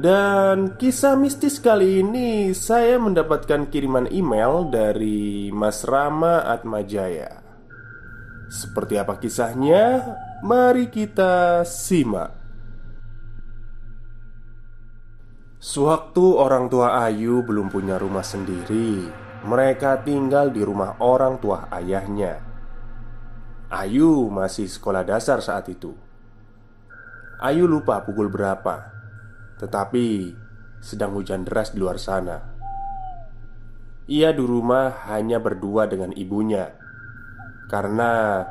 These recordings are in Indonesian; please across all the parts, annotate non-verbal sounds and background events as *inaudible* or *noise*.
dan kisah mistis kali ini saya mendapatkan kiriman email dari Mas Rama Atmajaya. Seperti apa kisahnya? Mari kita simak. Sewaktu orang tua Ayu belum punya rumah sendiri, mereka tinggal di rumah orang tua ayahnya. Ayu masih sekolah dasar saat itu. Ayu lupa pukul berapa tetapi sedang hujan deras di luar sana. Ia di rumah hanya berdua dengan ibunya karena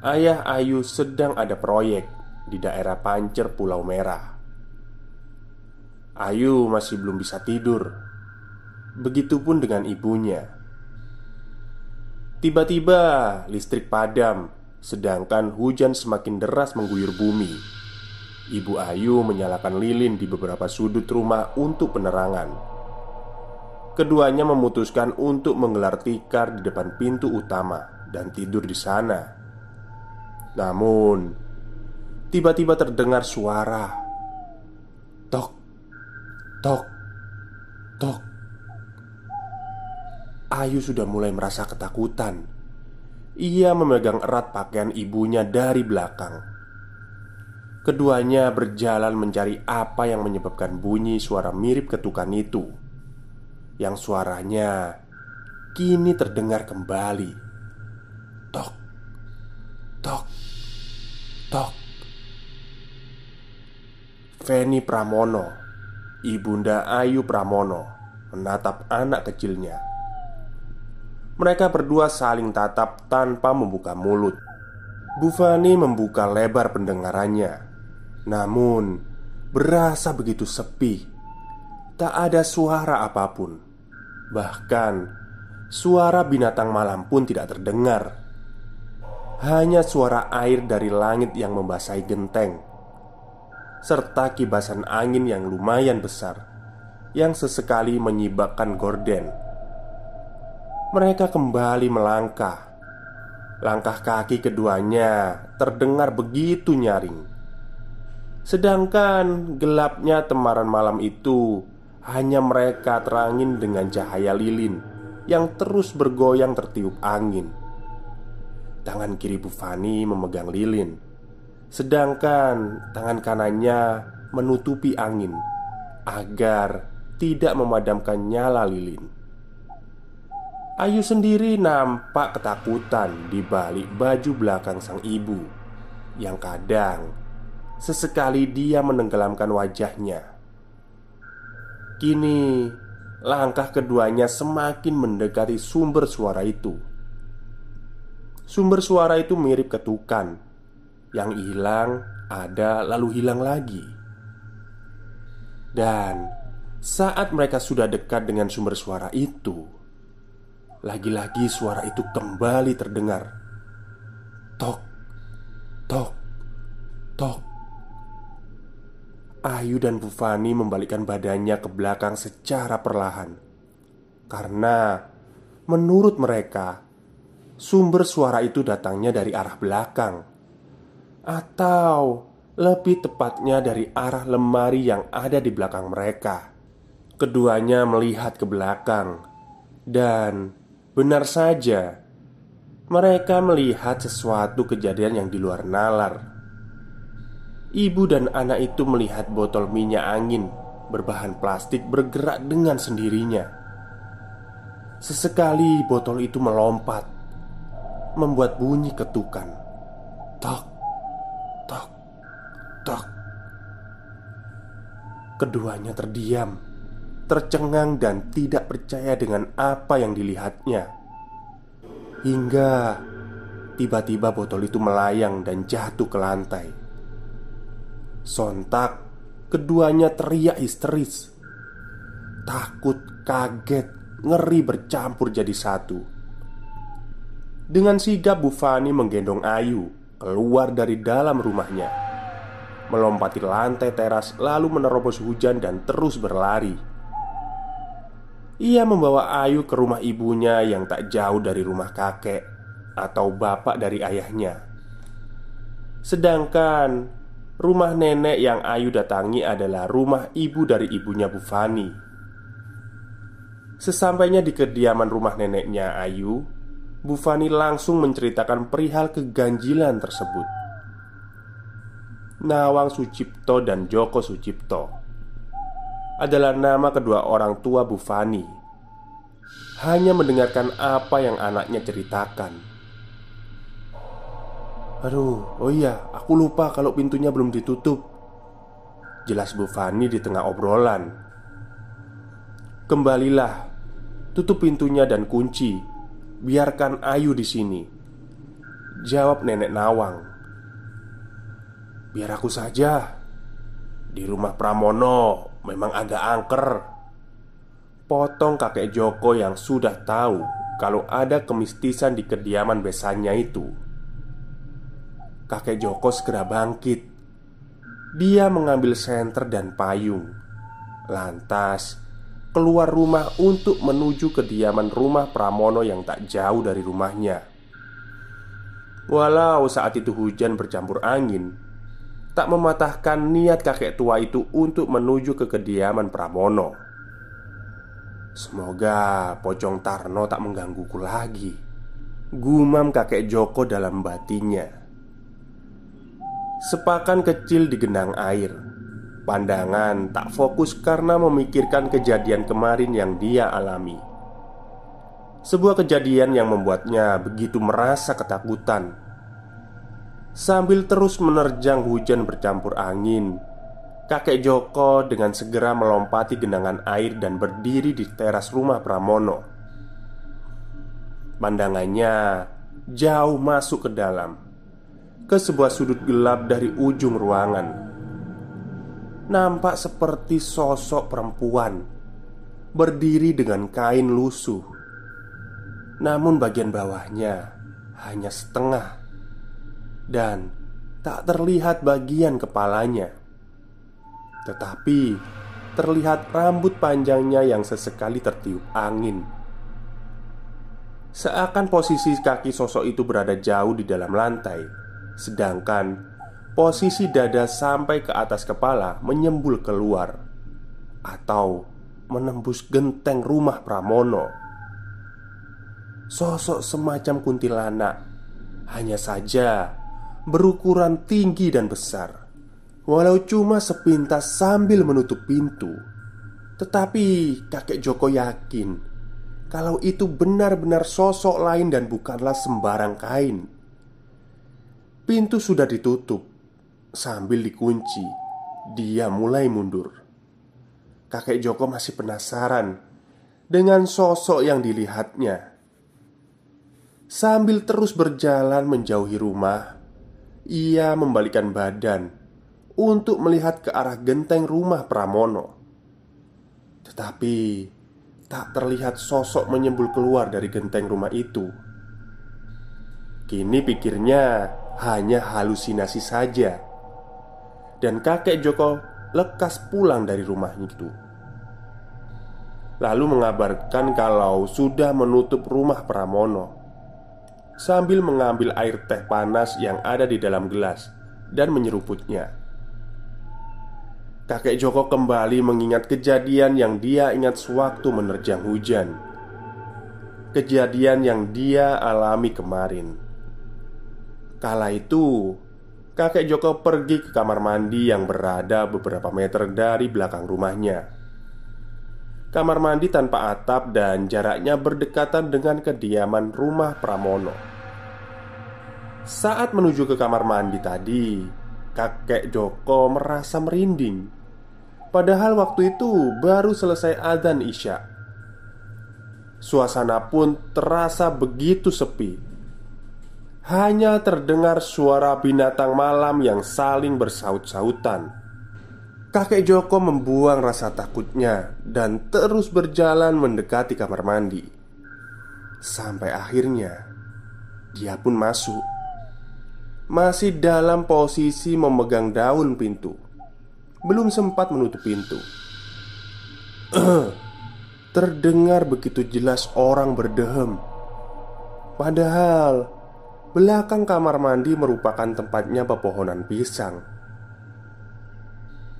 ayah Ayu sedang ada proyek di daerah Pancer Pulau Merah. Ayu masih belum bisa tidur. Begitupun dengan ibunya. Tiba-tiba listrik padam, sedangkan hujan semakin deras mengguyur bumi. Ibu Ayu menyalakan lilin di beberapa sudut rumah untuk penerangan. Keduanya memutuskan untuk menggelar tikar di depan pintu utama dan tidur di sana. Namun, tiba-tiba terdengar suara tok, tok, tok. Ayu sudah mulai merasa ketakutan. Ia memegang erat pakaian ibunya dari belakang. Keduanya berjalan mencari apa yang menyebabkan bunyi suara mirip ketukan itu. Yang suaranya kini terdengar kembali. Tok Tok Tok. Feni Pramono Ibunda Ayu Pramono Menatap anak kecilnya. Mereka berdua saling tatap tanpa membuka mulut. Bu Fani membuka lebar pendengarannya namun, berasa begitu sepi. Tak ada suara apa pun. Bahkan, suara binatang malam pun tidak terdengar. Hanya suara air dari langit yang membasahi genteng, serta kibasan angin yang lumayan besar yang sesekali menyibakkan gorden. Mereka kembali melangkah. Langkah kaki keduanya terdengar begitu nyaring. Sedangkan gelapnya temaran malam itu hanya mereka terangin dengan cahaya lilin yang terus bergoyang tertiup angin. Tangan kiri Bu Fani memegang lilin, sedangkan tangan kanannya menutupi angin agar tidak memadamkan nyala lilin. Ayu sendiri nampak ketakutan di balik baju belakang sang ibu yang kadang Sesekali dia menenggelamkan wajahnya. Kini, langkah keduanya semakin mendekati sumber suara itu. Sumber suara itu mirip ketukan yang hilang, ada, lalu hilang lagi. Dan saat mereka sudah dekat dengan sumber suara itu, lagi-lagi suara itu kembali terdengar. Tok, tok, tok. Ayu dan Bu Fani membalikkan badannya ke belakang secara perlahan. Karena menurut mereka Sumber suara itu datangnya dari arah belakang. Atau lebih tepatnya dari arah lemari yang ada di belakang mereka. Keduanya melihat ke belakang. Dan benar saja Mereka melihat sesuatu kejadian yang di luar nalar Ibu dan anak itu melihat botol minyak angin berbahan plastik bergerak dengan sendirinya. Sesekali botol itu melompat, membuat bunyi ketukan. Tok, tok, tok. Keduanya terdiam, tercengang, dan tidak percaya dengan apa yang dilihatnya. Hingga tiba-tiba botol itu melayang dan jatuh ke lantai. Sontak, keduanya teriak histeris. Takut, kaget, ngeri bercampur jadi satu. Dengan sigap Bu Fani menggendong Ayu keluar dari dalam rumahnya Melompati lantai teras lalu menerobos hujan dan terus berlari Ia membawa Ayu ke rumah ibunya yang tak jauh dari rumah kakek Atau bapak dari ayahnya Sedangkan rumah nenek yang Ayu datangi adalah rumah ibu dari ibunya Bu Fani Sesampainya di kediaman rumah neneknya Ayu Bu Fani langsung menceritakan perihal keganjilan tersebut. Nawang Sucipto dan Joko Sucipto adalah nama kedua orang tua Bu Fani. Hanya mendengarkan apa yang anaknya ceritakan. Aduh, oh iya, aku lupa kalau pintunya belum ditutup. Jelas Bu Fani di tengah obrolan. Kembalilah, tutup pintunya dan kunci Biarkan Ayu di sini. Jawab nenek Nawang. Biar aku saja. Di rumah Pramono memang agak angker. Potong kakek Joko yang sudah tahu kalau ada kemistisan di kediaman besannya itu. Kakek Joko segera bangkit. Dia mengambil senter dan payung. Lantas, keluar rumah untuk menuju kediaman rumah Pramono yang tak jauh dari rumahnya. Walau saat itu hujan bercampur angin, tak mematahkan niat kakek tua itu untuk menuju ke kediaman Pramono. Semoga Pocong Tarno tak menggangguku lagi. Gumam kakek Joko dalam batinnya. Sepakan kecil di genang air Pandangan tak fokus karena memikirkan kejadian kemarin yang dia alami. Sebuah kejadian yang membuatnya begitu merasa ketakutan. Sambil terus menerjang hujan bercampur angin, kakek Joko dengan segera melompati genangan air dan berdiri di teras rumah Pramono. Pandangannya jauh masuk ke dalam, ke sebuah sudut gelap dari ujung ruangan. Nampak seperti sosok perempuan berdiri dengan kain lusuh, namun bagian bawahnya hanya setengah dan tak terlihat bagian kepalanya, tetapi terlihat rambut panjangnya yang sesekali tertiup angin. Seakan posisi kaki sosok itu berada jauh di dalam lantai, sedangkan Posisi dada sampai ke atas kepala menyembul keluar Atau menembus genteng rumah Pramono. Sosok semacam kuntilanak Hanya saja berukuran tinggi dan besar. Walau cuma sepintas sambil menutup pintu Tetapi kakek Joko yakin Kalau itu benar-benar sosok lain dan bukanlah sembarang kain Pintu sudah ditutup Sambil dikunci, dia mulai mundur. Kakek Joko masih penasaran dengan sosok yang dilihatnya. Sambil terus berjalan menjauhi rumah, ia membalikkan badan untuk melihat ke arah genteng rumah Pramono. Tetapi tak terlihat sosok menyembul keluar dari genteng rumah itu. Kini pikirnya hanya halusinasi saja. Dan kakek Joko lekas pulang dari rumahnya itu. Lalu mengabarkan kalau sudah menutup rumah Pramono. Sambil mengambil air teh panas yang ada di dalam gelas Dan menyeruputnya. Kakek Joko kembali mengingat kejadian yang dia ingat sewaktu menerjang hujan. Kejadian yang dia alami kemarin Kala itu kakek Joko pergi ke kamar mandi yang berada beberapa meter dari belakang rumahnya. Kamar mandi tanpa atap dan jaraknya berdekatan dengan kediaman rumah Pramono. Saat menuju ke kamar mandi tadi, kakek Joko merasa merinding. Padahal waktu itu baru selesai adzan Isya. Suasana pun terasa begitu sepi hanya terdengar suara binatang malam yang saling bersaut-sautan. Kakek Joko membuang rasa takutnya dan terus berjalan mendekati kamar mandi. Sampai akhirnya dia pun masuk. Masih dalam posisi memegang daun pintu. Belum sempat menutup pintu. *clears throat* Terdengar begitu jelas orang berdehem. Padahal belakang kamar mandi merupakan tempatnya pepohonan pisang.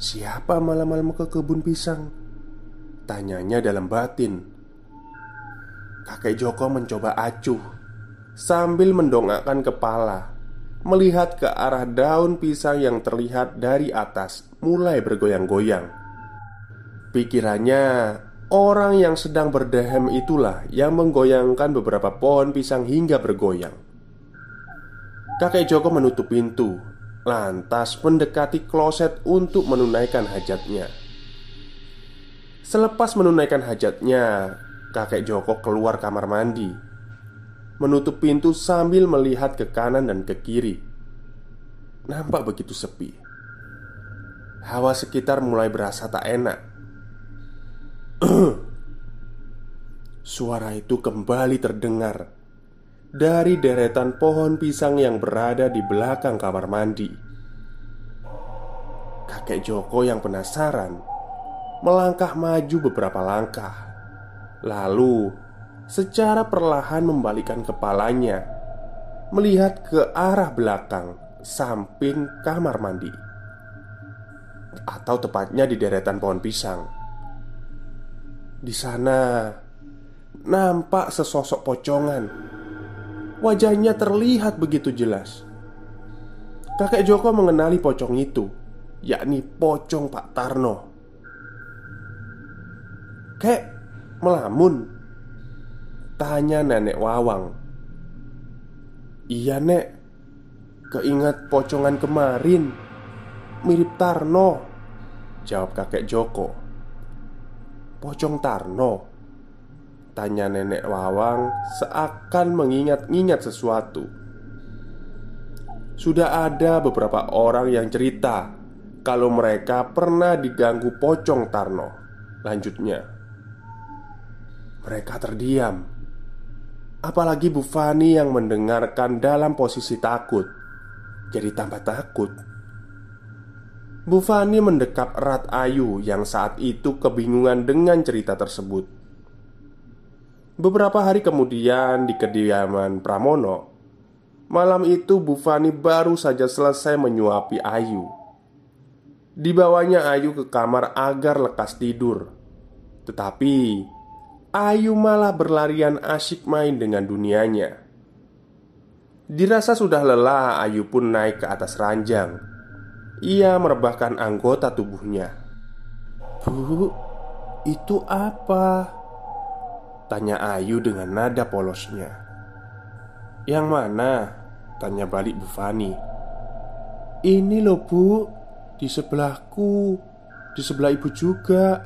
Siapa malam-malam ke kebun pisang? Tanyanya dalam batin Kakek Joko mencoba acuh Sambil mendongakkan kepala Melihat ke arah daun pisang yang terlihat dari atas Mulai bergoyang-goyang Pikirannya Orang yang sedang berdehem itulah Yang menggoyangkan beberapa pohon pisang hingga bergoyang Kakek Joko menutup pintu lantas mendekati kloset untuk menunaikan hajatnya. Selepas menunaikan hajatnya, kakek Joko keluar kamar mandi, menutup pintu sambil melihat ke kanan dan ke kiri. Nampak begitu sepi. Hawa sekitar mulai berasa tak enak. *clears throat* Suara itu kembali terdengar dari deretan pohon pisang yang berada di belakang kamar mandi. Kakek Joko yang penasaran melangkah maju beberapa langkah, lalu secara perlahan membalikkan kepalanya melihat ke arah belakang samping kamar mandi, atau tepatnya di deretan pohon pisang. Di sana nampak sesosok pocongan Wajahnya terlihat begitu jelas. Kakek Joko mengenali pocong itu Yakni pocong Pak Tarno. Kek, melamun. Tanya nenek Wawang. Iya nek. Keingat pocongan kemarin. Mirip Tarno Jawab kakek Joko. Pocong Tarno Tanya nenek Wawang seakan mengingat-ingat sesuatu. Sudah ada beberapa orang yang cerita Kalau mereka pernah diganggu pocong Tarno. Lanjutnya Mereka terdiam. Apalagi Bu Fani yang mendengarkan dalam posisi takut. Jadi tambah takut. Bu Fani mendekap erat Ayu yang saat itu kebingungan dengan cerita tersebut Beberapa hari kemudian di kediaman Pramono Malam itu Bu Fani baru saja selesai menyuapi Ayu. Dibawanya Ayu ke kamar agar lekas tidur. Tetapi Ayu malah berlarian asyik main dengan dunianya. Dirasa sudah lelah Ayu pun naik ke atas ranjang. Ia merebahkan anggota tubuhnya. Bu, itu apa? Tanya Ayu dengan nada polosnya. Yang mana? Tanya balik Bu Fani. Ini loh bu. Di sebelahku. Di sebelah ibu juga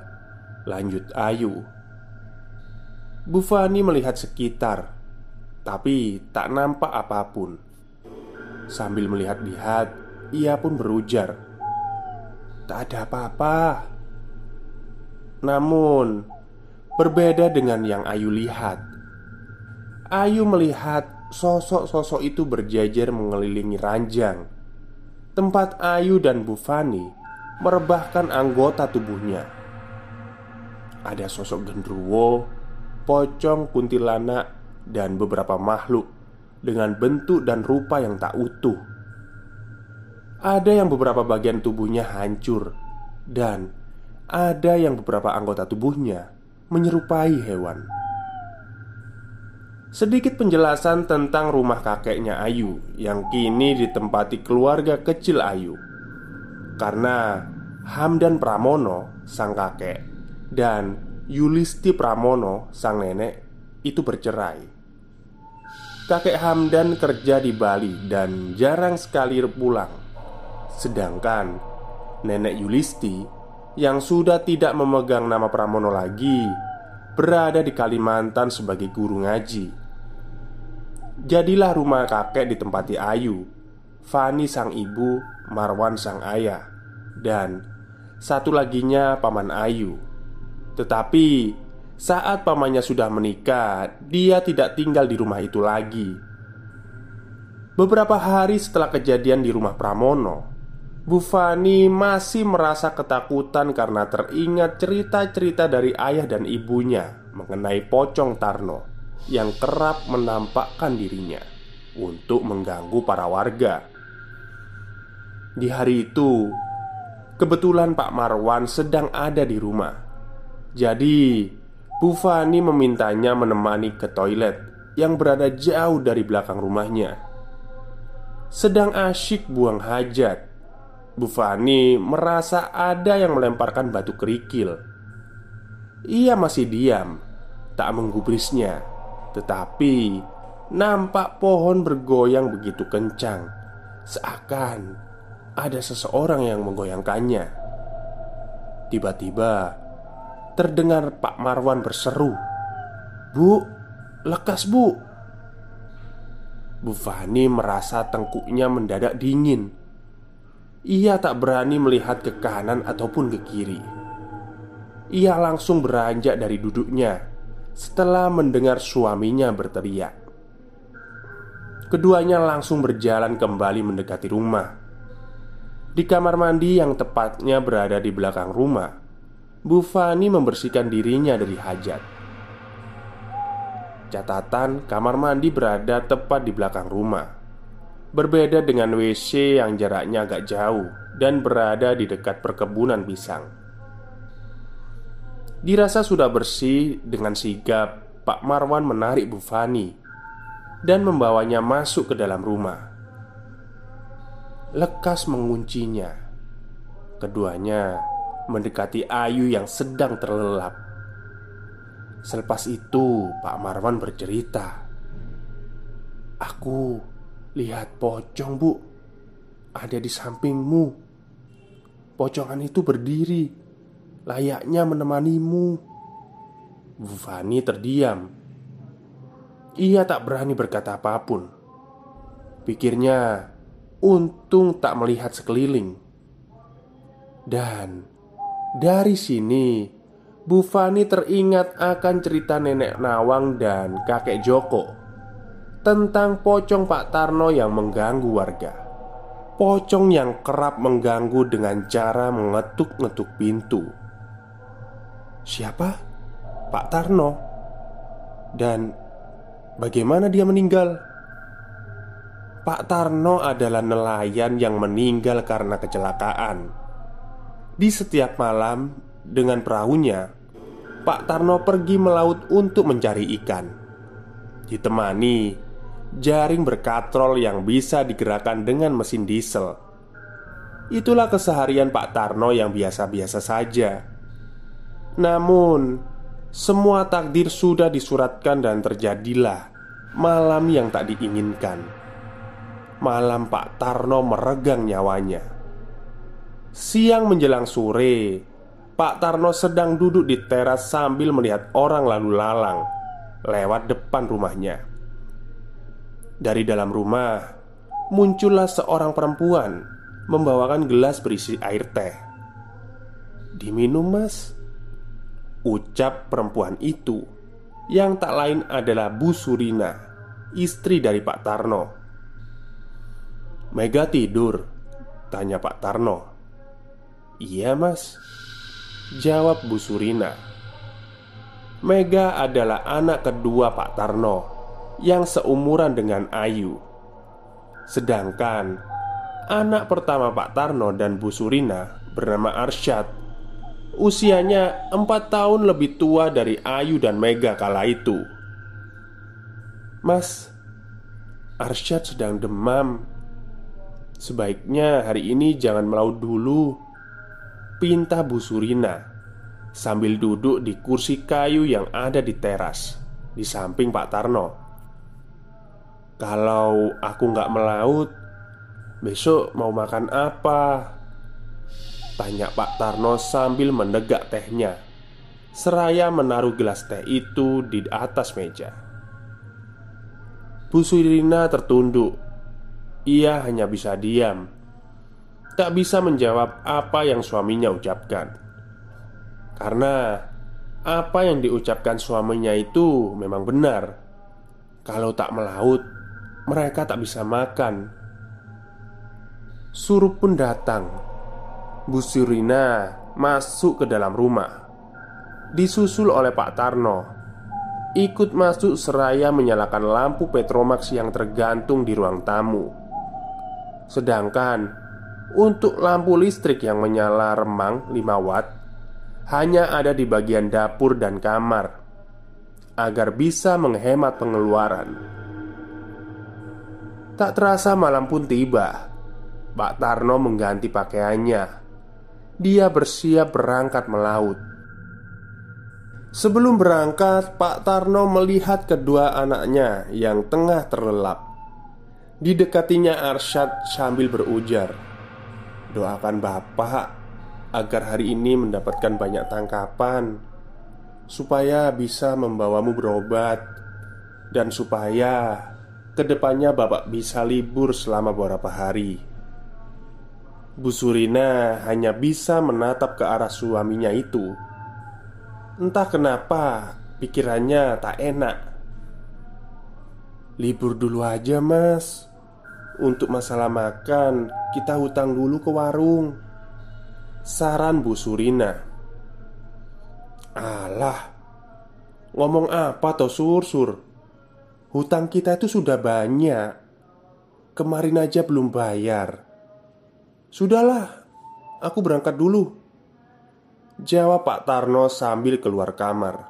Lanjut Ayu. Bu Fani melihat sekitar Tapi tak nampak apa pun. Sambil melihat-lihat Ia pun berujar Tak ada apa-apa. Namun Berbeda dengan yang Ayu lihat. Ayu melihat sosok-sosok itu berjajar mengelilingi ranjang. Tempat Ayu dan Bu Fani merebahkan anggota tubuhnya. Ada sosok gendruwo, pocong, kuntilanak, dan beberapa makhluk Dengan bentuk dan rupa yang tak utuh. Ada yang beberapa bagian tubuhnya hancur Dan ada yang beberapa anggota tubuhnya menyerupai hewan. Sedikit penjelasan tentang rumah kakeknya Ayu yang kini ditempati keluarga kecil Ayu. Karena Hamdan Pramono, sang kakek, dan Yulisti Pramono, sang nenek, itu bercerai. Kakek Hamdan kerja di Bali dan jarang sekali pulang. Sedangkan nenek Yulisti yang sudah tidak memegang nama Pramono lagi berada di Kalimantan sebagai guru ngaji. Jadilah rumah kakek ditempati Ayu, Fani sang ibu, Marwan sang ayah, dan satu laginya Paman Ayu. Tetapi saat pamannya sudah menikah, dia tidak tinggal di rumah itu lagi. Beberapa hari setelah kejadian di rumah Pramono, Bu Fani masih merasa ketakutan karena teringat cerita-cerita dari ayah dan ibunya mengenai pocong Tarno yang kerap menampakkan dirinya untuk mengganggu para warga. Di hari itu, kebetulan Pak Marwan sedang ada di rumah. Jadi, Bu Fani memintanya menemani ke toilet yang berada jauh dari belakang rumahnya. Sedang asyik buang hajat, Bu Fani merasa ada yang melemparkan batu kerikil. Ia masih diam, tak menggubrisnya, tetapi nampak pohon bergoyang begitu kencang, seakan ada seseorang yang menggoyangkannya. Tiba-tiba terdengar Pak Marwan berseru, "Bu, lekas, Bu!" Bu Fani merasa tengkuknya mendadak dingin. Ia tak berani melihat ke kanan ataupun ke kiri. Ia langsung beranjak dari duduknya setelah mendengar suaminya berteriak. Keduanya langsung berjalan kembali mendekati rumah. Di kamar mandi yang tepatnya berada di belakang rumah, Bu Fani membersihkan dirinya dari hajat. Catatan, kamar mandi berada tepat di belakang rumah. Berbeda dengan WC yang jaraknya agak jauh dan berada di dekat perkebunan pisang. Dirasa sudah bersih dengan sigap, Pak Marwan menarik Bu Fani dan membawanya masuk ke dalam rumah. Lekas menguncinya. Keduanya mendekati Ayu yang sedang terlelap. Selepas itu, Pak Marwan bercerita, "Aku lihat pocong, Bu, ada di sampingmu. Pocongan itu berdiri, layaknya menemanimu." Bu Fani terdiam. Ia tak berani berkata apa pun. Pikirnya, untung tak melihat sekeliling. Dan dari sini, Bu Fani teringat akan cerita nenek Nawang dan kakek Joko tentang pocong Pak Tarno yang mengganggu warga. Pocong yang kerap mengganggu dengan cara mengetuk-ngetuk pintu. Siapa? Pak Tarno. Dan bagaimana dia meninggal? Pak Tarno adalah nelayan yang meninggal karena kecelakaan di setiap malam, dengan perahunya, Pak Tarno pergi melaut untuk mencari ikan. Ditemani jaring berkatrol yang bisa digerakkan dengan mesin diesel. Itulah keseharian Pak Tarno yang biasa-biasa saja. Namun, semua takdir sudah disuratkan dan terjadilah malam yang tak diinginkan. Malam Pak Tarno meregang nyawanya. Siang menjelang sore, Pak Tarno sedang duduk di teras sambil melihat orang lalu lalang lewat depan rumahnya. Dari dalam rumah muncullah seorang perempuan membawakan gelas berisi air teh. "Diminum, Mas," ucap perempuan itu, yang tak lain adalah Bu Surina, istri dari Pak Tarno. "Mega tidur?" tanya Pak Tarno. Iya mas Jawab Bu Surina Mega adalah anak kedua Pak Tarno Yang seumuran dengan Ayu. Sedangkan Anak pertama Pak Tarno dan Bu Surina Bernama Arsyad Usianya empat tahun lebih tua dari Ayu dan Mega kala itu. Mas Arsyad sedang demam. Sebaiknya hari ini jangan melaut dulu. Pinta Bu Surina Sambil duduk di kursi kayu yang ada di teras Di samping Pak Tarno Kalau aku nggak melaut Besok mau makan apa? Tanya Pak Tarno sambil menegak tehnya Seraya menaruh gelas teh itu di atas meja Bu Surina tertunduk Ia hanya bisa diam tak bisa menjawab apa yang suaminya ucapkan. Karena apa yang diucapkan suaminya itu memang benar. Kalau tak melaut, mereka tak bisa makan. Surup pun datang. Bu Surina masuk ke dalam rumah. Disusul oleh Pak Tarno. Ikut masuk seraya menyalakan lampu Petromax yang tergantung di ruang tamu. Sedangkan untuk lampu listrik yang menyala remang 5 watt hanya ada di bagian dapur dan kamar agar bisa menghemat pengeluaran. Tak terasa malam pun tiba. Pak Tarno mengganti pakaiannya. Dia bersiap berangkat melaut. Sebelum berangkat, Pak Tarno melihat kedua anaknya yang tengah terlelap. Didekatinya Arsyad sambil berujar, "Doakan Bapak agar hari ini mendapatkan banyak tangkapan, supaya bisa membawamu berobat, dan supaya ke depannya Bapak bisa libur selama beberapa hari." Bu Surina hanya bisa menatap ke arah suaminya itu. Entah kenapa pikirannya tak enak. Libur dulu aja, Mas. Untuk masalah makan, kita hutang dulu ke warung. Saran Bu Surina Alah Ngomong apa toh sur-sur Hutang kita itu sudah banyak. Kemarin aja belum bayar. Sudahlah Aku berangkat dulu. Jawab Pak Tarno sambil keluar kamar.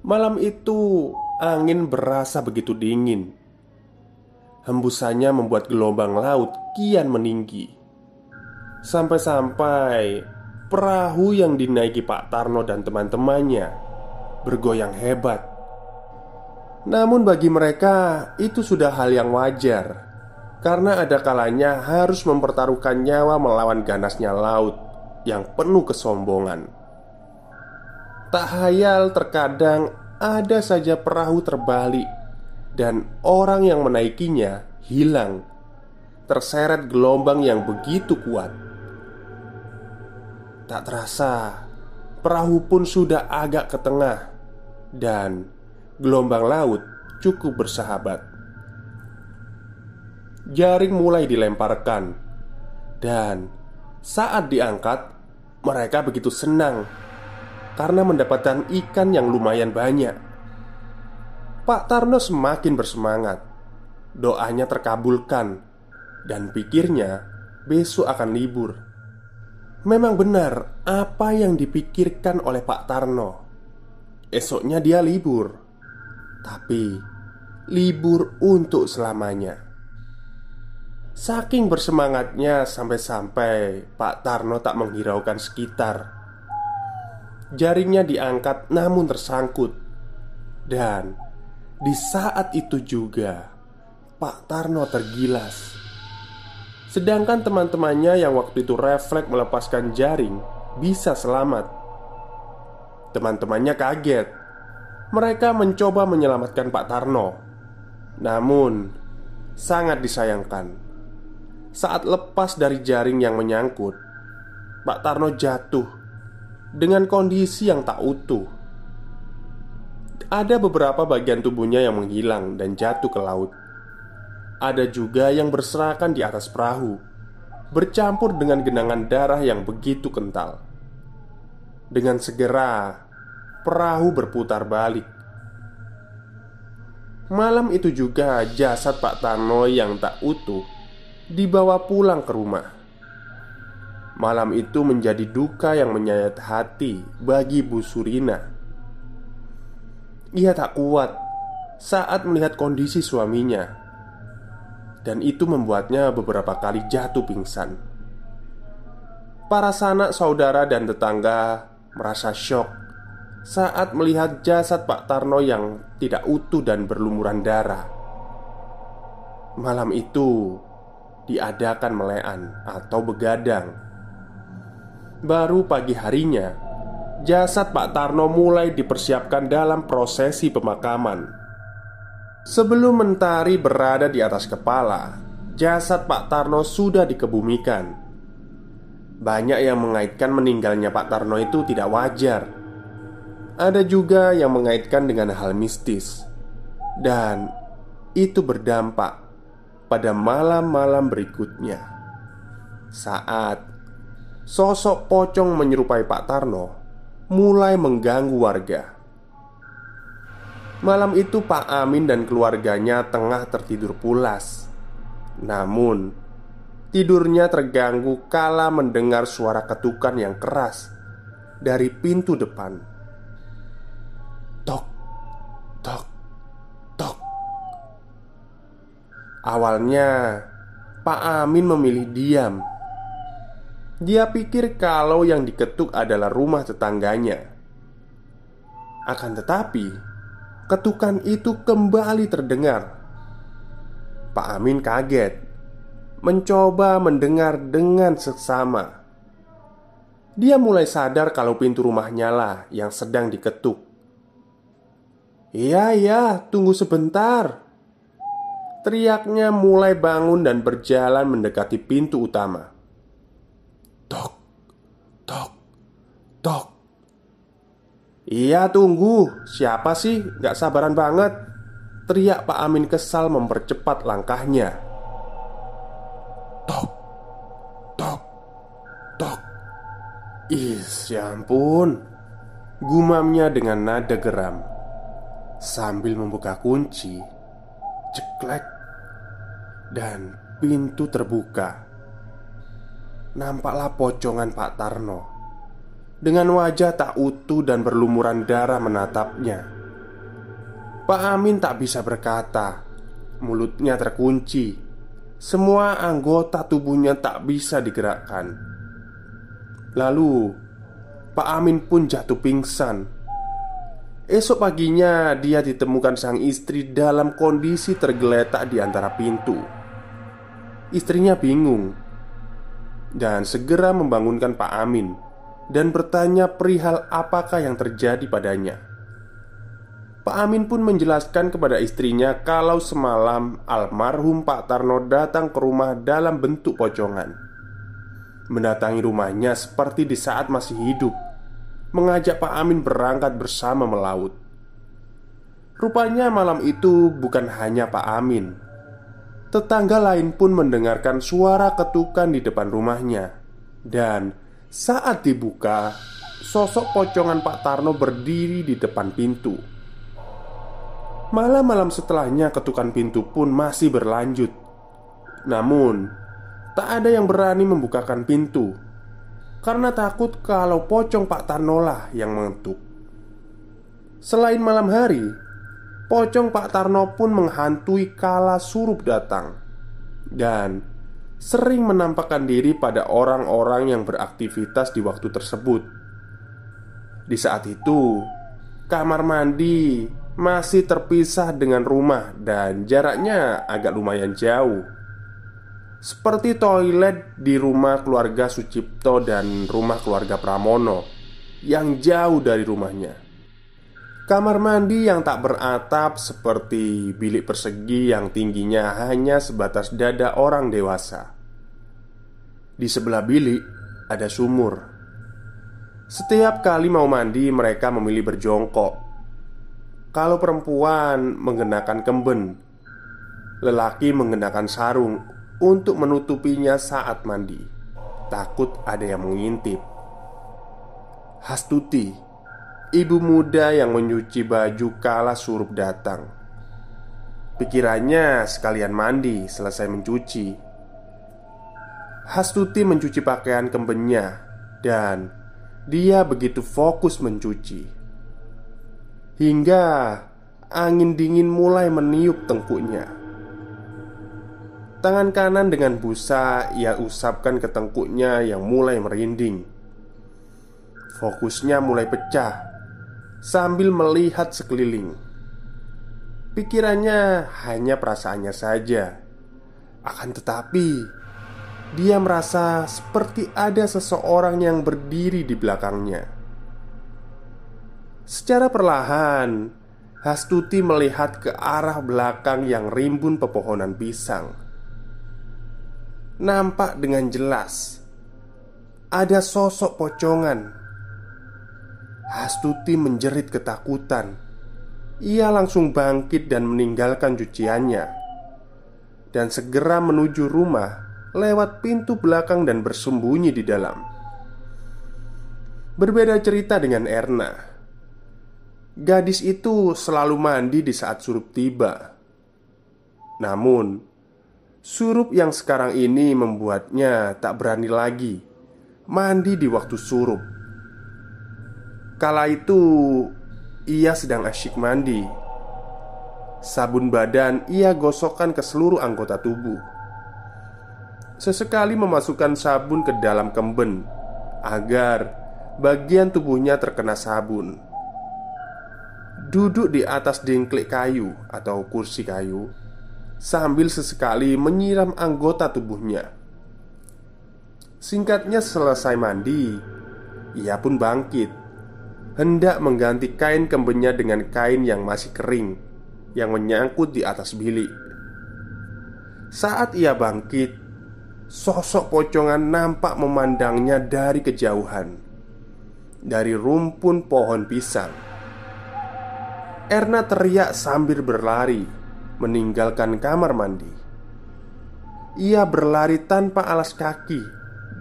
Malam itu angin berasa begitu dingin. Hembusannya membuat gelombang laut kian meninggi. Sampai-sampai perahu yang dinaiki Pak Tarno dan teman-temannya bergoyang hebat. Namun bagi mereka itu sudah hal yang wajar. Karena ada kalanya harus mempertaruhkan nyawa melawan ganasnya laut yang penuh kesombongan. Tak hayal terkadang ada saja perahu terbalik Dan orang yang menaikinya hilang Terseret gelombang yang begitu kuat. Tak terasa, perahu pun sudah agak ke tengah, dan gelombang laut cukup bersahabat. Jaring mulai dilemparkan, dan saat diangkat, mereka begitu senang karena mendapatkan ikan yang lumayan banyak. Pak Tarno semakin bersemangat. Doanya terkabulkan, dan pikirnya besok akan libur. Memang benar apa yang dipikirkan oleh Pak Tarno. Esoknya dia libur, tapi libur untuk selamanya. Saking bersemangatnya sampai-sampai Pak Tarno tak menghiraukan sekitar. Jaringnya diangkat namun tersangkut, dan di saat itu juga Pak Tarno tergilas Sedangkan teman-temannya yang waktu itu refleks melepaskan jaring bisa selamat. Teman-temannya kaget. Mereka mencoba menyelamatkan Pak Tarno. Namun, sangat disayangkan. Saat lepas dari jaring yang menyangkut, Pak Tarno jatuh dengan kondisi yang tak utuh. Ada beberapa bagian tubuhnya yang menghilang dan jatuh ke laut. Ada juga yang berserakan di atas perahu, bercampur dengan genangan darah yang begitu kental. Dengan segera, perahu berputar balik. Malam itu juga jasad Pak Tano yang tak utuh dibawa pulang ke rumah. Malam itu menjadi duka yang menyayat hati bagi Bu Surina. Ia tak kuat saat melihat kondisi suaminya dan itu membuatnya beberapa kali jatuh pingsan. Para sanak saudara dan tetangga merasa syok saat melihat jasad Pak Tarno yang tidak utuh dan berlumuran darah. Malam itu diadakan melean atau begadang. Baru pagi harinya, jasad Pak Tarno mulai dipersiapkan dalam prosesi pemakaman Sebelum mentari berada di atas kepala, jasad Pak Tarno sudah dikebumikan. Banyak yang mengaitkan meninggalnya Pak Tarno itu tidak wajar. Ada juga yang mengaitkan dengan hal mistis, dan itu berdampak pada malam-malam berikutnya. Saat sosok pocong menyerupai Pak Tarno mulai mengganggu warga. Malam itu Pak Amin dan keluarganya tengah tertidur pulas Namun Tidurnya terganggu kala mendengar suara ketukan yang keras Dari pintu depan Awalnya Pak Amin memilih diam Dia pikir kalau yang diketuk adalah rumah tetangganya Akan tetapi ketukan itu kembali terdengar. Pak Amin kaget, mencoba mendengar dengan seksama. Dia mulai sadar kalau pintu rumahnya lah yang sedang diketuk. "Iya, iya, tunggu sebentar." Teriaknya mulai bangun dan berjalan mendekati pintu utama. Tok, tok, tok. Iya tunggu. Siapa sih? Gak sabaran banget. Teriak Pak Amin kesal mempercepat langkahnya. Tok Tok Tok. Is ya ampun. Gumamnya dengan nada geram. Sambil membuka kunci Ceklek Dan pintu terbuka Nampaklah pocongan Pak Tarno dengan wajah tak utuh dan berlumuran darah menatapnya. Pak Amin tak bisa berkata, mulutnya terkunci. Semua anggota tubuhnya tak bisa digerakkan. Lalu, Pak Amin pun jatuh pingsan. Esok paginya, dia ditemukan sang istri dalam kondisi tergeletak di antara pintu. Istrinya bingung dan segera membangunkan Pak Amin dan bertanya perihal apakah yang terjadi padanya. Pak Amin pun menjelaskan kepada istrinya kalau semalam almarhum Pak Tarno datang ke rumah dalam bentuk pocongan. Mendatangi rumahnya seperti di saat masih hidup, mengajak Pak Amin berangkat bersama melaut. Rupanya malam itu bukan hanya Pak Amin, tetangga lain pun mendengarkan suara ketukan di depan rumahnya dan saat dibuka, sosok pocongan Pak Tarno berdiri di depan pintu. Malam-malam setelahnya, ketukan pintu pun masih berlanjut. Namun, tak ada yang berani membukakan pintu karena takut kalau pocong Pak Tarno lah yang mengetuk. Selain malam hari, pocong Pak Tarno pun menghantui kala surup datang dan sering menampakkan diri pada orang-orang yang beraktivitas di waktu tersebut. Di saat itu, kamar mandi masih terpisah dengan rumah dan jaraknya agak lumayan jauh. Seperti toilet di rumah keluarga Sucipto dan rumah keluarga Pramono yang jauh dari rumahnya. Kamar mandi yang tak beratap seperti bilik persegi yang tingginya hanya sebatas dada orang dewasa. Di sebelah bilik ada sumur. Setiap kali mau mandi, mereka memilih berjongkok. Kalau perempuan mengenakan kemben, lelaki mengenakan sarung untuk menutupinya saat mandi. Takut ada yang mengintip. Hastuti Ibu muda yang menyuci baju kala surup datang. Pikirannya sekalian mandi selesai mencuci. Hastuti mencuci pakaian kembennya Dan dia begitu fokus mencuci. Hingga angin dingin mulai meniup tengkuknya. Tangan kanan dengan busa ia usapkan ke tengkuknya yang mulai merinding. Fokusnya mulai pecah sambil melihat sekeliling. Pikirannya hanya perasaannya saja, akan tetapi dia merasa seperti ada seseorang yang berdiri di belakangnya. Secara perlahan, Hastuti melihat ke arah belakang yang rimbun pepohonan pisang. nampak dengan jelas ada sosok pocongan. Astuti menjerit ketakutan. Ia langsung bangkit dan meninggalkan cuciannya, dan segera menuju rumah lewat pintu belakang dan bersembunyi di dalam. Berbeda cerita dengan Erna. Gadis itu selalu mandi di saat surup tiba. Namun, surup yang sekarang ini membuatnya tak berani lagi mandi di waktu surup. Kala itu ia sedang asyik mandi. Sabun badan ia gosokkan ke seluruh anggota tubuh. Sesekali memasukkan sabun ke dalam kemben agar bagian tubuhnya terkena sabun. Duduk di atas dengklik kayu atau kursi kayu sambil sesekali menyiram anggota tubuhnya. Singkatnya selesai mandi Ia pun bangkit Hendak mengganti kain kembennya dengan kain yang masih kering Yang menyangkut di atas bilik. Saat ia bangkit Sosok pocongan nampak memandangnya dari kejauhan Dari rumpun pohon pisang. Erna teriak sambil berlari Meninggalkan kamar mandi. Ia berlari tanpa alas kaki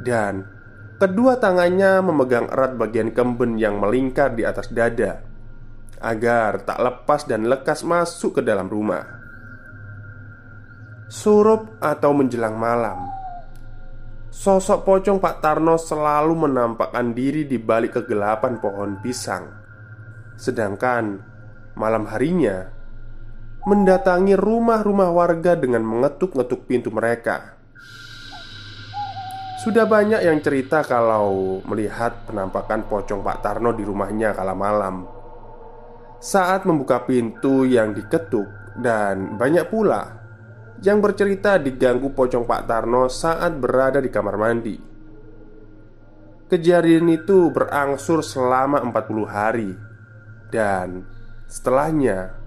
dan kedua tangannya memegang erat bagian kemben yang melingkar di atas dada agar tak lepas dan lekas masuk ke dalam rumah. Surup atau menjelang malam, sosok pocong Pak Tarno selalu menampakkan diri di balik kegelapan pohon pisang, sedangkan malam harinya mendatangi rumah-rumah warga dengan mengetuk-ngetuk pintu mereka. Sudah banyak yang cerita kalau melihat penampakan pocong Pak Tarno di rumahnya kala malam. Saat membuka pintu yang diketuk Dan banyak pula yang bercerita diganggu pocong Pak Tarno saat berada di kamar mandi. Kejadian itu berangsur selama 40 hari Dan setelahnya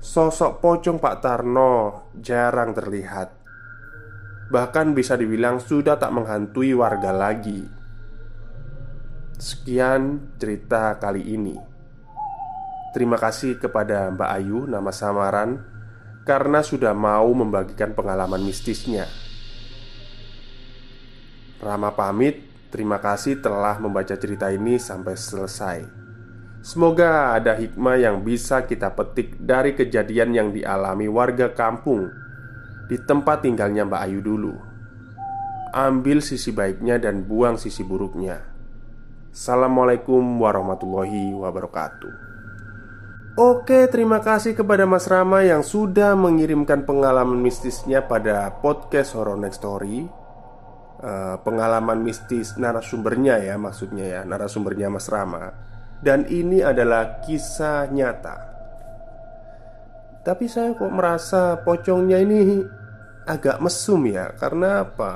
Sosok pocong Pak Tarno jarang terlihat Bahkan bisa dibilang sudah tak menghantui warga lagi. Sekian cerita kali ini. Terima kasih kepada Mbak Ayu nama samaran Karena sudah mau membagikan pengalaman mistisnya. Rama pamit Terima kasih telah membaca cerita ini sampai selesai. Semoga ada hikmah yang bisa kita petik dari kejadian yang dialami warga kampung di tempat tinggalnya Mbak Ayu dulu. Ambil sisi baiknya dan buang sisi buruknya. Assalamualaikum warahmatullahi wabarakatuh. Oke, terima kasih kepada Mas Rama yang sudah mengirimkan pengalaman mistisnya pada podcast Horror Next Story. Uh, pengalaman mistis narasumbernya ya, maksudnya ya, narasumbernya Mas Rama. Dan ini adalah kisah nyata tapi saya kok merasa pocongnya ini agak mesum ya. Karena apa?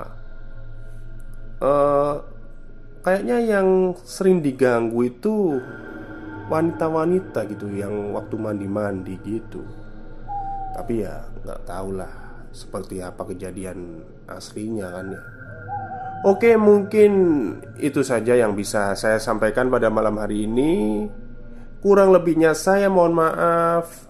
Uh, kayaknya yang sering diganggu itu wanita-wanita gitu Yang waktu mandi-mandi gitu. Tapi ya nggak tahu lah seperti apa kejadian aslinya kan ya. Oke mungkin itu saja yang bisa saya sampaikan pada malam hari ini. Kurang lebihnya saya mohon maaf